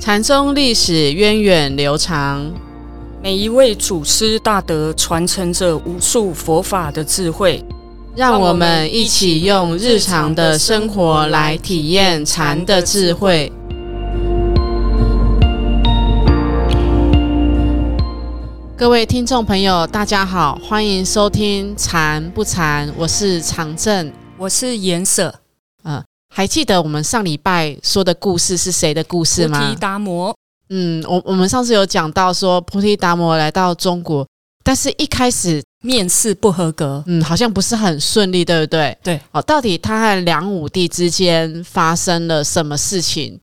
禅宗历史源远流长，每一位祖师大德传承着无数佛法的智慧，让我们一起用日常的生活来体验禅的智慧。各位听众朋友，大家好，欢迎收听《禅不禅》，我是常正，我是颜舍。嗯，还记得我们上礼拜说的故事是谁的故事吗？菩提达摩。嗯，我我们上次有讲到说，菩提达摩来到中国，但是一开始面试不合格，嗯，好像不是很顺利，对不对？对。哦，到底他和梁武帝之间发生了什么事情？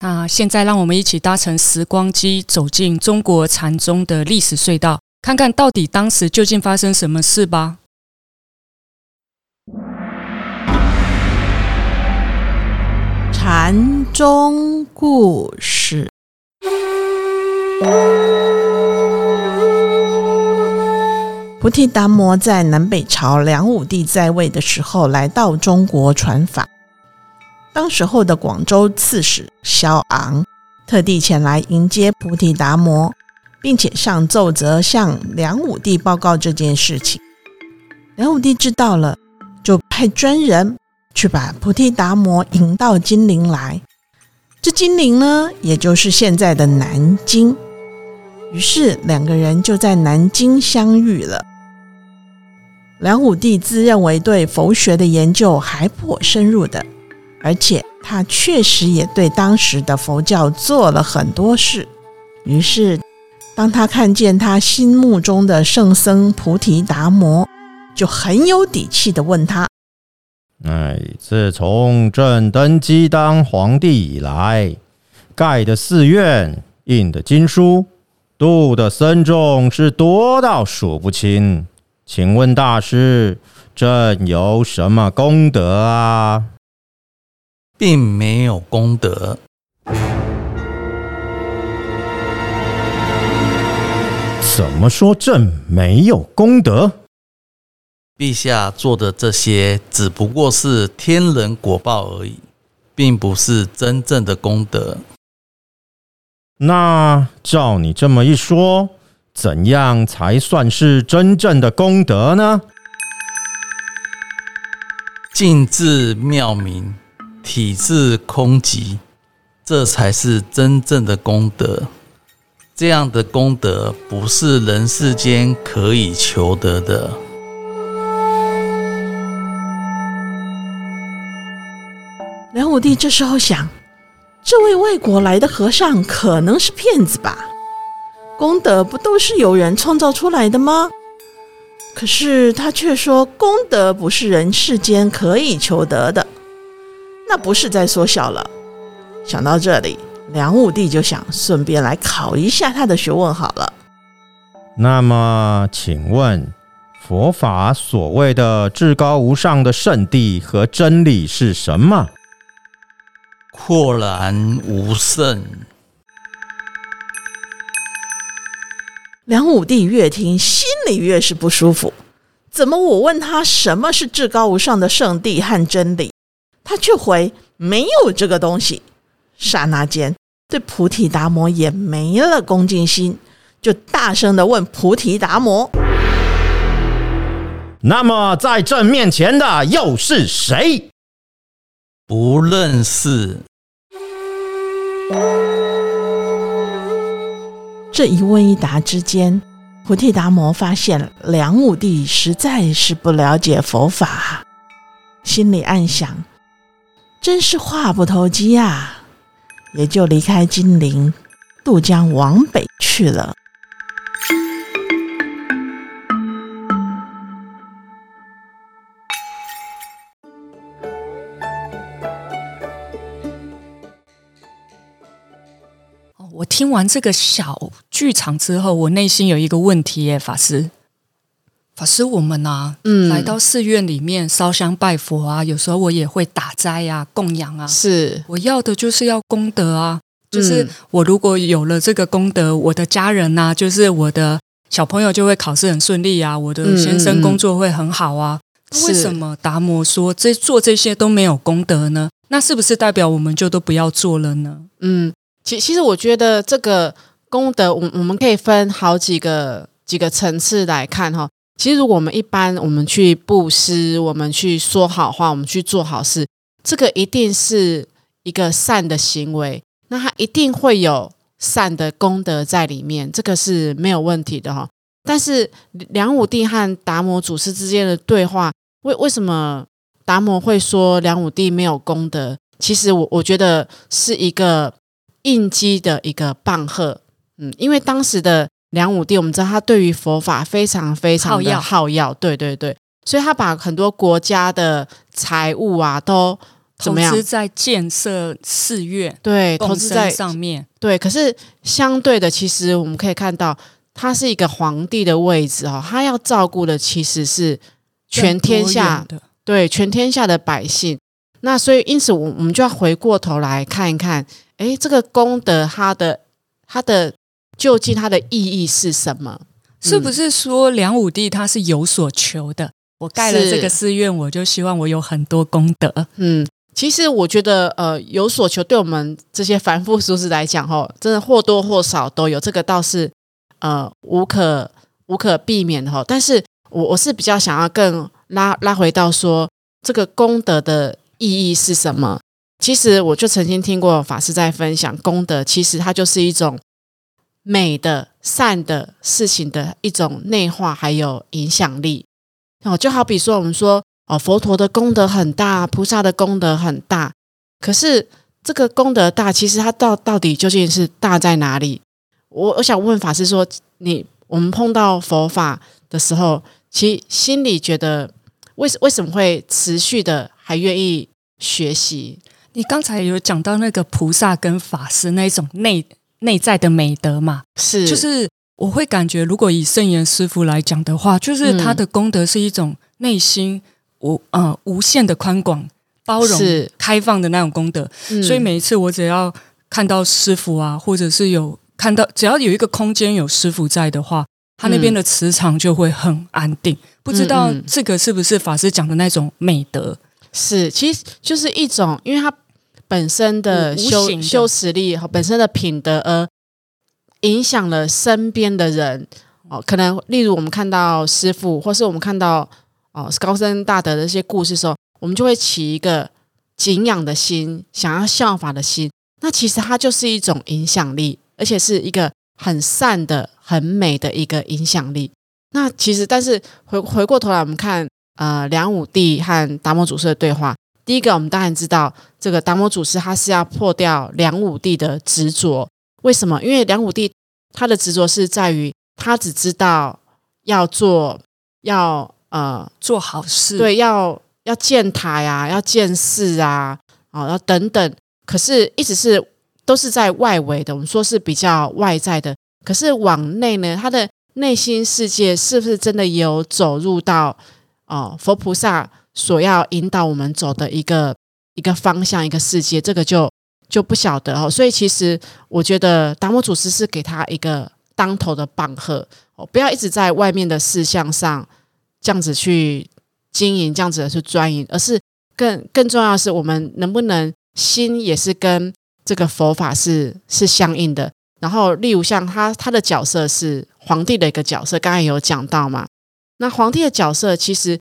那现在让我们一起搭乘时光机，走进中国禅宗的历史隧道，看看到底当时究竟发生什么事吧。禅宗故事。菩提达摩在南北朝梁武帝在位的时候，来到中国传法。当时候的广州刺史萧昂特地前来迎接菩提达摩，并且上奏折向梁武帝报告这件事情。梁武帝知道了，就派专人去把菩提达摩引到金陵来。这金陵呢，也就是现在的南京。于是两个人就在南京相遇了。梁武帝自认为对佛学的研究还颇深入的。而且他确实也对当时的佛教做了很多事。于是，当他看见他心目中的圣僧菩提达摩，就很有底气的问他：“哎，自从朕登基当皇帝以来，盖的寺院、印的经书、度的僧众是多到数不清。请问大师，朕有什么功德啊？”并没有功德。怎么说朕没有功德？陛下做的这些只不过是天人果报而已，并不是真正的功德。那照你这么一说，怎样才算是真正的功德呢？静至妙明。体质空寂，这才是真正的功德。这样的功德不是人世间可以求得的。梁武帝这时候想：这位外国来的和尚可能是骗子吧？功德不都是有人创造出来的吗？可是他却说功德不是人世间可以求得的。那不是在缩小了。想到这里，梁武帝就想顺便来考一下他的学问好了。那么，请问佛法所谓的至高无上的圣地和真理是什么？阔然无圣。梁武帝越听，心里越是不舒服。怎么我问他什么是至高无上的圣地和真理？他却回没有这个东西，刹那间对菩提达摩也没了恭敬心，就大声的问菩提达摩：“那么在朕面前的又是谁？”不认识。这一问一答之间，菩提达摩发现梁武帝实在是不了解佛法，心里暗想。真是话不投机啊！也就离开金陵，渡江往北去了。我听完这个小剧场之后，我内心有一个问题耶，法师。法师，我们啊，嗯，来到寺院里面烧香拜佛啊，有时候我也会打斋呀、供养啊。是，我要的就是要功德啊，就是我如果有了这个功德，我的家人呐，就是我的小朋友就会考试很顺利啊，我的先生工作会很好啊。为什么达摩说这做这些都没有功德呢？那是不是代表我们就都不要做了呢？嗯，其其实我觉得这个功德，我我们可以分好几个几个层次来看哈。其实如果我们一般我们去布施，我们去说好话，我们去做好事，这个一定是一个善的行为，那它一定会有善的功德在里面，这个是没有问题的哈。但是梁武帝和达摩祖师之间的对话，为为什么达摩会说梁武帝没有功德？其实我我觉得是一个应激的一个棒喝，嗯，因为当时的梁武帝，我们知道他对于佛法非常非常的好要，对对对，所以他把很多国家的财物啊都怎么样投资在建设寺院，对，投资在上面，对。可是相对的，其实我们可以看到。他是一个皇帝的位置哦，他要照顾的其实是全天下的，对全天下的百姓。那所以因此，我我们就要回过头来看一看，哎，这个功德它的它的究竟它的意义是什么？是不是说梁武帝他是有所求的？我盖了这个寺院，我就希望我有很多功德。嗯，其实我觉得，呃，有所求对我们这些凡夫俗子来讲，吼，真的或多或少都有，这个倒是。呃，无可无可避免的吼，但是我我是比较想要更拉拉回到说这个功德的意义是什么？其实我就曾经听过法师在分享，功德其实它就是一种美的、善的事情的一种内化，还有影响力。哦，就好比说我们说哦，佛陀的功德很大，菩萨的功德很大，可是这个功德大，其实它到到底究竟是大在哪里？我我想问法师说，你我们碰到佛法的时候，其心里觉得为为什么会持续的还愿意学习？你刚才有讲到那个菩萨跟法师那一种内内在的美德嘛？是，就是我会感觉，如果以圣严师傅来讲的话，就是他的功德是一种内心无呃无限的宽广、包容、开放的那种功德。所以每一次我只要看到师傅啊，或者是有。看到只要有一个空间有师傅在的话，他那边的磁场就会很安定。不知道这个是不是法师讲的那种美德？是，其实就是一种，因为他本身的修修持力和本身的品德，而影响了身边的人。哦，可能例如我们看到师傅，或是我们看到哦高僧大德的一些故事时候，我们就会起一个敬仰的心，想要效法的心。那其实它就是一种影响力。而且是一个很善的、很美的一个影响力。那其实，但是回回过头来，我们看呃梁武帝和达摩祖师的对话。第一个，我们当然知道，这个达摩祖师他是要破掉梁武帝的执着。为什么？因为梁武帝他的执着是在于他只知道要做要呃做好事，对，要要建塔呀，要建寺啊，啊，要等等。可是，一直是。都是在外围的，我们说是比较外在的。可是往内呢，他的内心世界是不是真的有走入到哦佛菩萨所要引导我们走的一个一个方向、一个世界？这个就就不晓得哦。所以其实我觉得达摩祖师是给他一个当头的棒喝哦，不要一直在外面的事项上这样子去经营，这样子的去钻营，而是更更重要的是，我们能不能心也是跟。这个佛法是是相应的，然后例如像他他的角色是皇帝的一个角色，刚才有讲到嘛？那皇帝的角色其实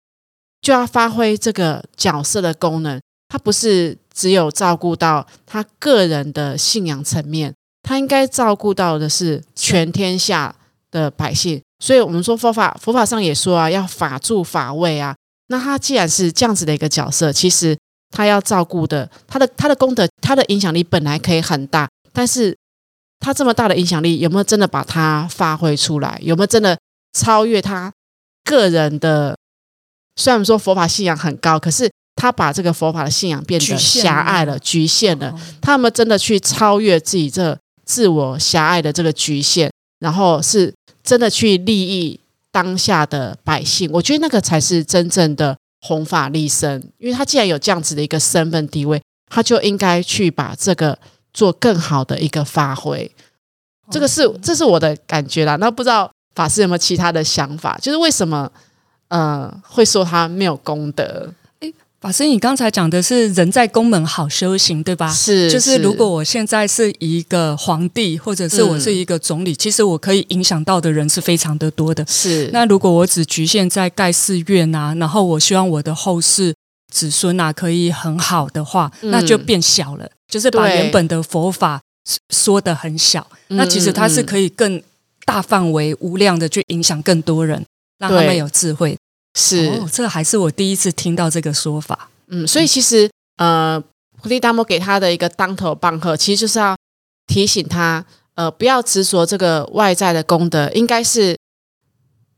就要发挥这个角色的功能，他不是只有照顾到他个人的信仰层面，他应该照顾到的是全天下的百姓。所以我们说佛法佛法上也说啊，要法住法位啊。那他既然是这样子的一个角色，其实。他要照顾的，他的他的功德，他的影响力本来可以很大，但是他这么大的影响力，有没有真的把它发挥出来？有没有真的超越他个人的？虽然说佛法信仰很高，可是他把这个佛法的信仰变得狭隘了、局限了。他们真的去超越自己这自我狭隘的这个局限，然后是真的去利益当下的百姓。我觉得那个才是真正的。弘法利生，因为他既然有这样子的一个身份地位，他就应该去把这个做更好的一个发挥。这个是这是我的感觉啦。那不知道法师有没有其他的想法？就是为什么呃会说他没有功德？诶，法师，你刚才讲的是人在宫门好修行，对吧？是，就是如果我现在是一个皇帝，或者是我是一个总理，其实我可以影响到的人是非常的多的。是，那如果我只局限在盖寺院啊，然后我希望我的后世子孙啊可以很好的话，那就变小了，就是把原本的佛法说的很小。那其实它是可以更大范围、无量的去影响更多人，让他们有智慧。是，这还是我第一次听到这个说法。嗯，所以其实呃，菩提达摩给他的一个当头棒喝，其实就是要提醒他，呃，不要执着这个外在的功德，应该是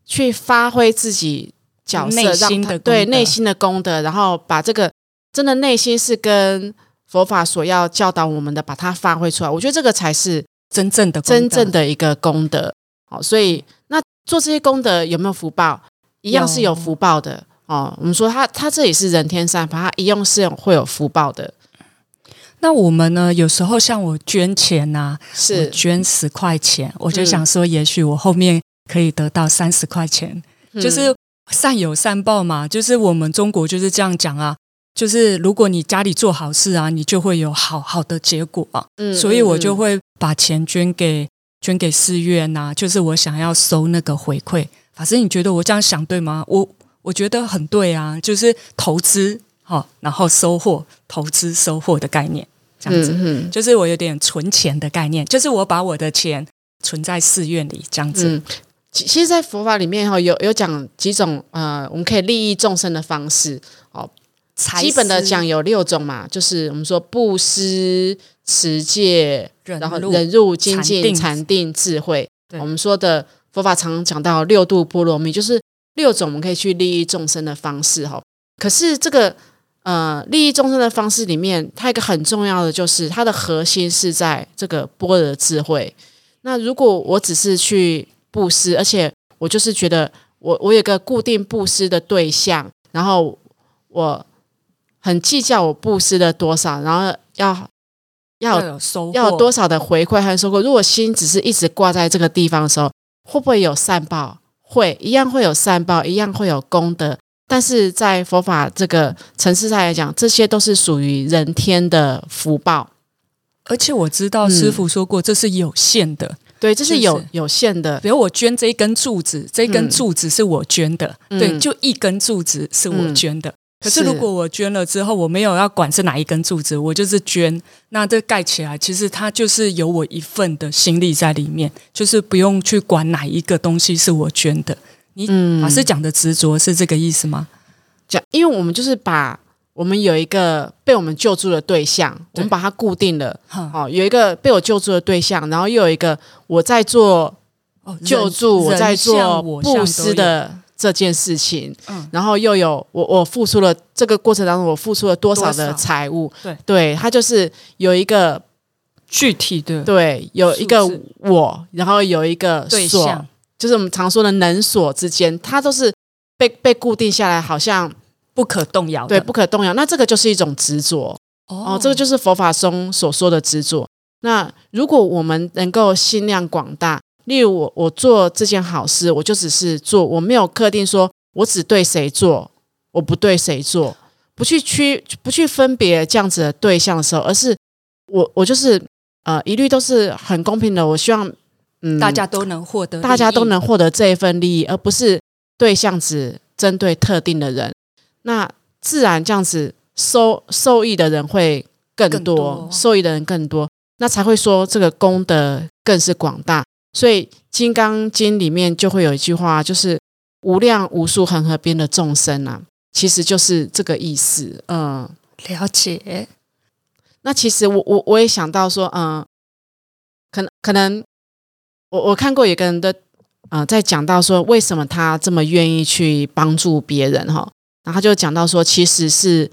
去发挥自己角色，让他对内心的功德，然后把这个真的内心是跟佛法所要教导我们的，把它发挥出来。我觉得这个才是真正的真正的一个功德。好，所以那做这些功德有没有福报？一样是有福报的哦。我们说他他这也是人天善法，他一样是会有福报的。那我们呢？有时候像我捐钱呐，是捐十块钱，我就想说，也许我后面可以得到三十块钱，就是善有善报嘛。就是我们中国就是这样讲啊，就是如果你家里做好事啊，你就会有好好的结果啊。嗯，所以我就会把钱捐给捐给寺院呐，就是我想要收那个回馈。法师，你觉得我这样想对吗？我我觉得很对啊，就是投资好，然后收获，投资收获的概念，这样子，嗯就是我有点存钱的概念，就是我把我的钱存在寺院里，这样子。其实，在佛法里面哈，有有讲几种呃，我们可以利益众生的方式哦。基本的讲有六种嘛，就是我们说布施、持戒，然后忍辱、精进、禅定、智慧。我们说的。佛法常讲到六度波罗蜜，就是六种我们可以去利益众生的方式哈。可是这个呃利益众生的方式里面，它一个很重要的就是它的核心是在这个般若智慧。那如果我只是去布施，而且我就是觉得我我有个固定布施的对象，然后我很计较我布施的多少，然后要要有收要有多少的回馈和收获。如果心只是一直挂在这个地方的时候，会不会有善报？会，一样会有善报，一样会有功德。但是在佛法这个层次上来讲，这些都是属于人天的福报。而且我知道师傅说过，这是有限的。对，这是有有限的。比如我捐这一根柱子，这一根柱子是我捐的，对，就一根柱子是我捐的。可是，如果我捐了之后，我没有要管是哪一根柱子，我就是捐，那这盖起来，其实它就是有我一份的心力在里面，就是不用去管哪一个东西是我捐的。你老师讲的执着是这个意思吗？讲，因为我们就是把我们有一个被我们救助的对象，我们把它固定了。好，有一个被我救助的对象，然后又有一个我在做救助，我在做布施的。这件事情，嗯，然后又有我，我付出了这个过程当中，我付出了多少的财物？对，对他就是有一个具体的，对，有一个我，然后有一个对象，就是我们常说的能所之间，它都是被被固定下来，好像不可动摇，对，不可动摇。那这个就是一种执着哦，这个就是佛法中所说的执着。那如果我们能够心量广大。例如我我做这件好事，我就只是做，我没有特定说我只对谁做，我不对谁做，不去区不去分别这样子的对象的时候，而是我我就是呃一律都是很公平的。我希望嗯大家都能获得，大家都能获得这一份利益，而不是对象只针对特定的人。那自然这样子收受益的人会更多，受益的人更多，那才会说这个功德更是广大。所以《金刚经》里面就会有一句话，就是“无量无数恒河边的众生啊”，其实就是这个意思。嗯，了解。那其实我我我也想到说，嗯，可能可能我我看过一个人的，啊，在讲到说为什么他这么愿意去帮助别人哈，然后他就讲到说，其实是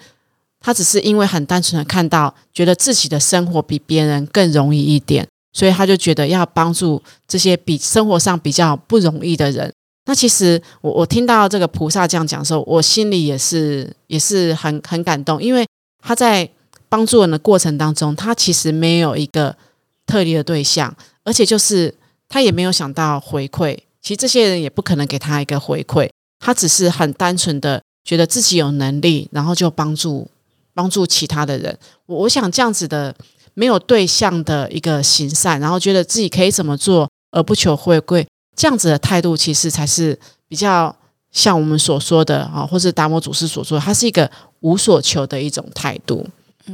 他只是因为很单纯的看到，觉得自己的生活比别人更容易一点。所以他就觉得要帮助这些比生活上比较不容易的人。那其实我我听到这个菩萨这样讲的时候，我心里也是也是很很感动，因为他在帮助人的过程当中，他其实没有一个特例的对象，而且就是他也没有想到回馈。其实这些人也不可能给他一个回馈，他只是很单纯的觉得自己有能力，然后就帮助帮助其他的人。我我想这样子的没有对象的一个行善，然后觉得自己可以怎么做而不求回馈，这样子的态度其实才是比较像我们所说的啊，或是达摩祖师所说的，他是一个无所求的一种态度。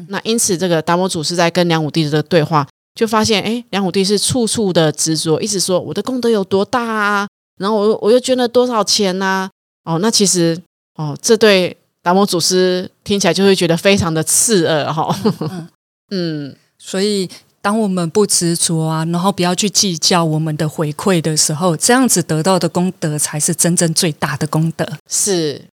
那因此，这个达摩祖师在跟梁武帝的这个对话，就发现，哎，梁武帝是处处的执着，一直说我的功德有多大啊，然后我我又捐了多少钱呐？哦，那其实哦，这对达摩祖师听起来就会觉得非常的刺耳哈。嗯，所以当我们不执着啊，然后不要去计较我们的回馈的时候，这样子得到的功德才是真正最大的功德。是。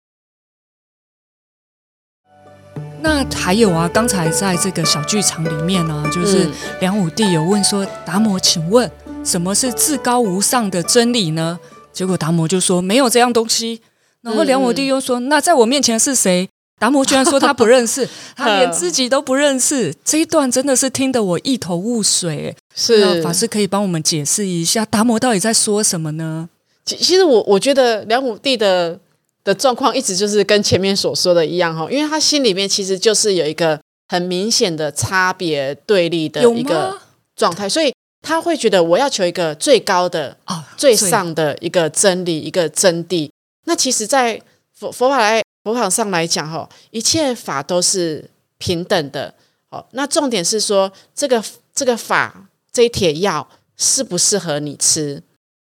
那还有啊，刚才在这个小剧场里面呢，就是梁武帝有问说：“达摩，请问什么是至高无上的真理呢？”结果达摩就说：“没有这样东西。”然后梁武帝又说：“那在我面前是谁？”达摩居然说他不认识，他连自己都不认识。这一段真的是听得我一头雾水。是法师可以帮我们解释一下，达摩到底在说什么呢？其其实我我觉得梁武帝的。的状况一直就是跟前面所说的一样哈，因为他心里面其实就是有一个很明显的差别对立的一个状态，所以他会觉得我要求一个最高的、最上的一个真理、一个真谛。那其实，在佛佛法来佛法上来讲哈，一切法都是平等的。好，那重点是说这个这个法这一帖药适不适合你吃？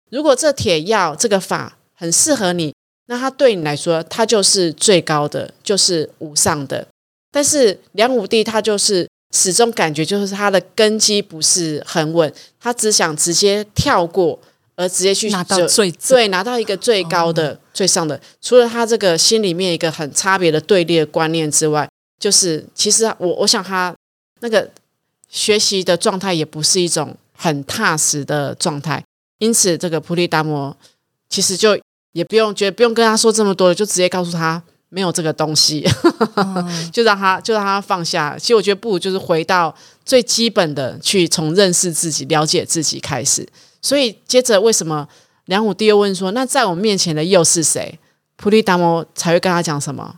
如果这帖药这个法很适合你。那它对你来说，它就是最高的，就是无上的。但是梁武帝他就是始终感觉，就是他的根基不是很稳，他只想直接跳过，而直接去拿到最对拿到一个最高的、最上的。除了他这个心里面一个很差别的对立的观念之外，就是其实我我想他那个学习的状态也不是一种很踏实的状态。因此，这个菩提达摩其实就。也不用觉得不用跟他说这么多，就直接告诉他没有这个东西，就让他就让他放下。其实我觉得不如就是回到最基本的，去从认识自己、了解自己开始。所以接着为什么梁武帝又问说：“那在我面前的又是谁？”普利达摩才会跟他讲什么？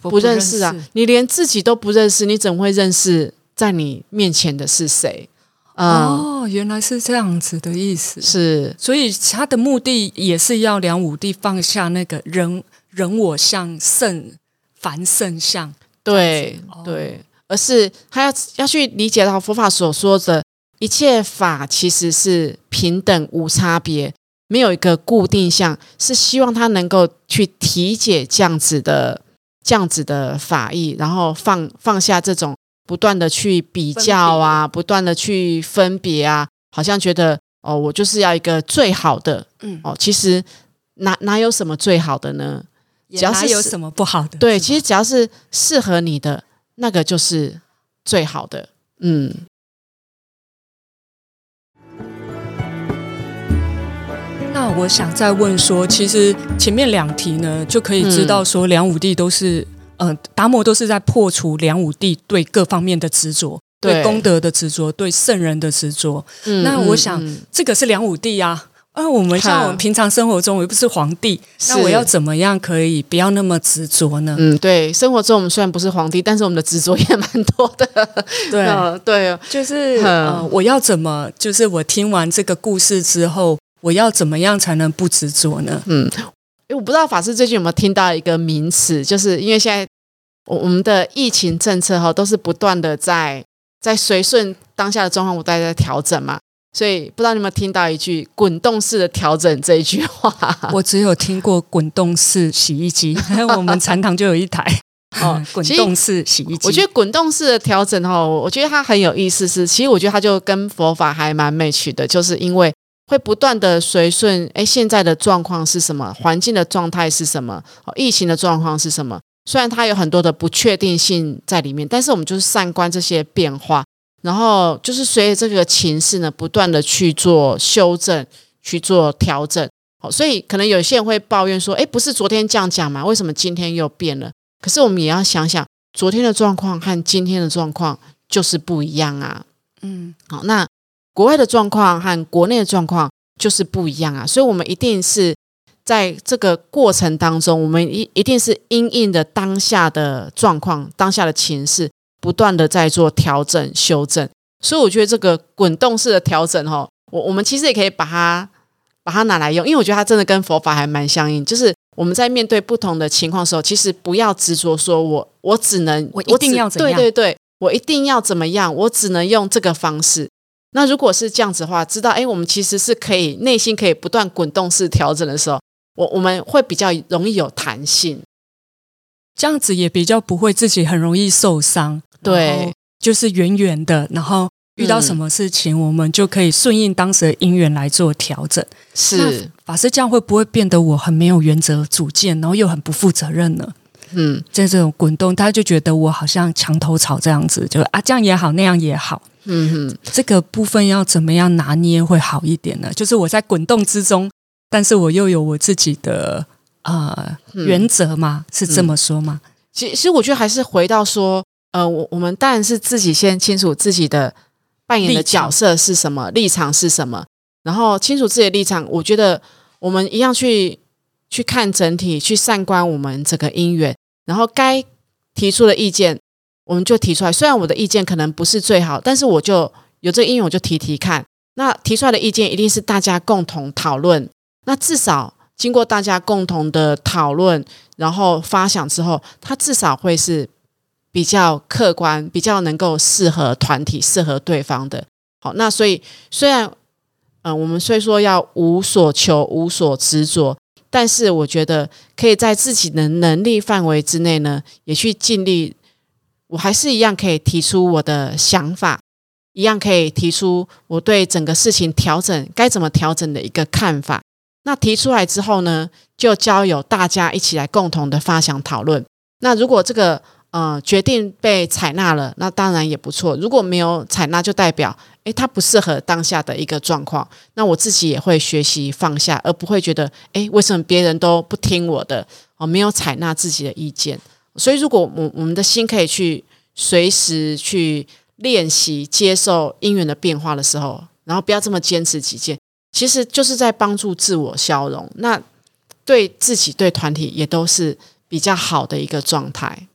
不认识啊！你连自己都不认识，你怎么会认识在你面前的是谁？哦，原来是这样子的意思，是，所以他的目的也是要梁武帝放下那个人人我相、圣凡圣相，对对，而是他要要去理解到佛法所说的一切法其实是平等无差别，没有一个固定项，是希望他能够去体解这样子的这样子的法义，然后放放下这种。不断的去比较啊，不断的去分别啊，好像觉得哦，我就是要一个最好的，嗯，哦，其实哪哪有什么最好的呢？只要是有什么不好的？对，其实只要是适合你的那个就是最好的，嗯。那我想再问说，其实前面两题呢，就可以知道说，梁武帝都是。嗯，达摩都是在破除梁武帝对各方面的执着，对功德的执着，对圣人的执着。那我想，这个是梁武帝啊。啊，我们像我们平常生活中，我又不是皇帝，那我要怎么样可以不要那么执着呢？嗯，对，生活中我们虽然不是皇帝，但是我们的执着也蛮多的。对，对，就是呃，我要怎么？就是我听完这个故事之后，我要怎么样才能不执着呢？嗯。因为，我不知道法师最近有没有听到一个名词，就是因为现在我我们的疫情政策哈，都是不断的在在随顺当下的状况，我大家在调整嘛，所以不知道你有没有听到一句“滚动式的调整”这一句话？我只有听过滚动式洗衣机，我们禅堂就有一台哦，滚动式洗衣机。我觉得滚动式的调整哈，我觉得它很有意思，是其实我觉得它就跟佛法还蛮 match 的，就是因为。会不断的随顺，哎，现在的状况是什么？环境的状态是什么？哦，疫情的状况是什么？虽然它有很多的不确定性在里面，但是我们就是善观这些变化，然后就是随着这个情势呢，不断的去做修正，去做调整。好，所以可能有些人会抱怨说，哎，不是昨天这样讲吗？为什么今天又变了？可是我们也要想想，昨天的状况和今天的状况就是不一样啊。嗯，好，那。国外的状况和国内的状况就是不一样啊，所以我们一定是在这个过程当中，我们一一定是因应的当下的状况、当下的情势，不断的在做调整、修正。所以我觉得这个滚动式的调整，哈，我我们其实也可以把它把它拿来用，因为我觉得它真的跟佛法还蛮相应。就是我们在面对不同的情况的时候，其实不要执着说我我只能我一定要怎样对对对，我一定要怎么样，我只能用这个方式。那如果是这样子的话，知道哎，我们其实是可以内心可以不断滚动式调整的时候，我我们会比较容易有弹性，这样子也比较不会自己很容易受伤。对就是圆圆的，然后遇到什么事情，我们就可以顺应当时的因缘来做调整。是法师这样会不会变得我很没有原则、主见，然后又很不负责任呢？嗯在这种滚动，他就觉得我好像墙头草这样子，就啊这样也好，那样也好。嗯哼，这个部分要怎么样拿捏会好一点呢？就是我在滚动之中，但是我又有我自己的呃、嗯原则吗？是这么说吗？其其实我觉得还是回到说，呃，我我们当然是自己先清楚自己的扮演的角色是什么，立场是什么，然后清楚自己的立场。我觉得我们一样去去看整体，去善观我们整个姻缘，然后该提出的意见我们就提出来。虽然我的意见可能不是最好，但是我就有这个因缘，我就提提看。那提出来的意见一定是大家共同讨论，那至少经过大家共同的讨论，然后发想之后，它至少会是比较客观、比较能够适合团体、适合对方的。好，那所以虽然，嗯、我们虽说要无所求、无所执着，但是我觉得可以在自己的能力范围之内呢，也去尽力。我还是一样可以提出我的想法，一样可以提出我对整个事情调整该怎么调整的一个看法。那提出来之后呢，就交由大家一起来共同的发想讨论。那如果这个呃决定被采纳了，那当然也不错；如果没有采纳，就代表诶它不适合当下的一个状况。那我自己也会学习放下，而不会觉得诶为什么别人都不听我的哦，没有采纳自己的意见。所以，如果我我们的心可以去随时去练习接受因缘的变化的时候，然后不要这么坚持己见，其实就是在帮助自我消融。那对自己、对团体也都是比较好的一个状态。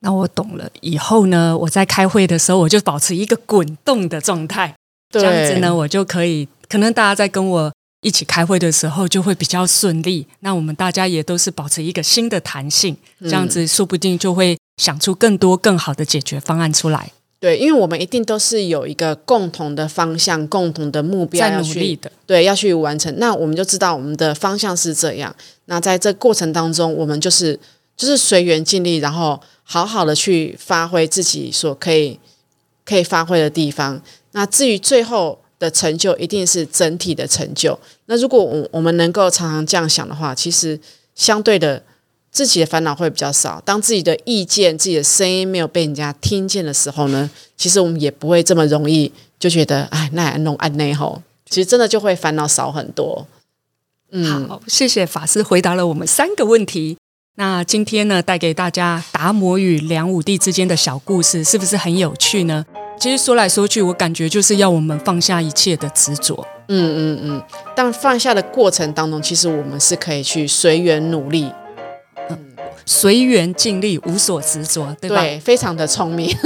那我懂了。以后呢，我在开会的时候，我就保持一个滚动的状态，这样子呢，我就可以，可能大家在跟我一起开会的时候，就会比较顺利。那我们大家也都是保持一个新的弹性，这样子说不定就会想出更多更好的解决方案出来，对，因为我们一定都是有一个共同的方向、共同的目标在要去努力的。对，要去完成。那我们就知道我们的方向是这样。那在这过程当中，我们就是就是随缘尽力，然后好好的去发挥自己所可以可以发挥的地方。那至于最后的成就，一定是整体的成就。那如果我我们能够常常这样想的话，其实相对的自己的烦恼会比较少。当自己的意见、自己的声音没有被人家听见的时候呢，其实我们也不会这么容易就觉得，哎，那弄按内吼。其实真的就会烦恼少很多。嗯，好，谢谢法师回答了我们三个问题。那今天呢，带给大家达摩与梁武帝之间的小故事，是不是很有趣呢？其实说来说去，我感觉就是要我们放下一切的执着。嗯嗯嗯。但放下的过程当中，其实我们是可以去随缘努力，嗯随缘尽力，无所执着，对吧？对，非常的聪明。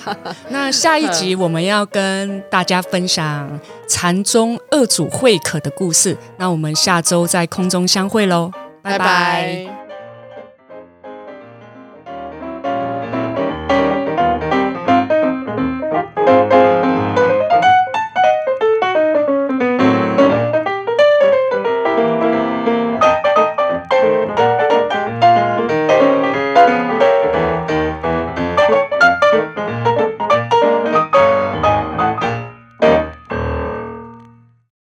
那下一集我们要跟大家分享禅宗二祖慧可的故事。那我们下周在空中相会喽，拜拜拜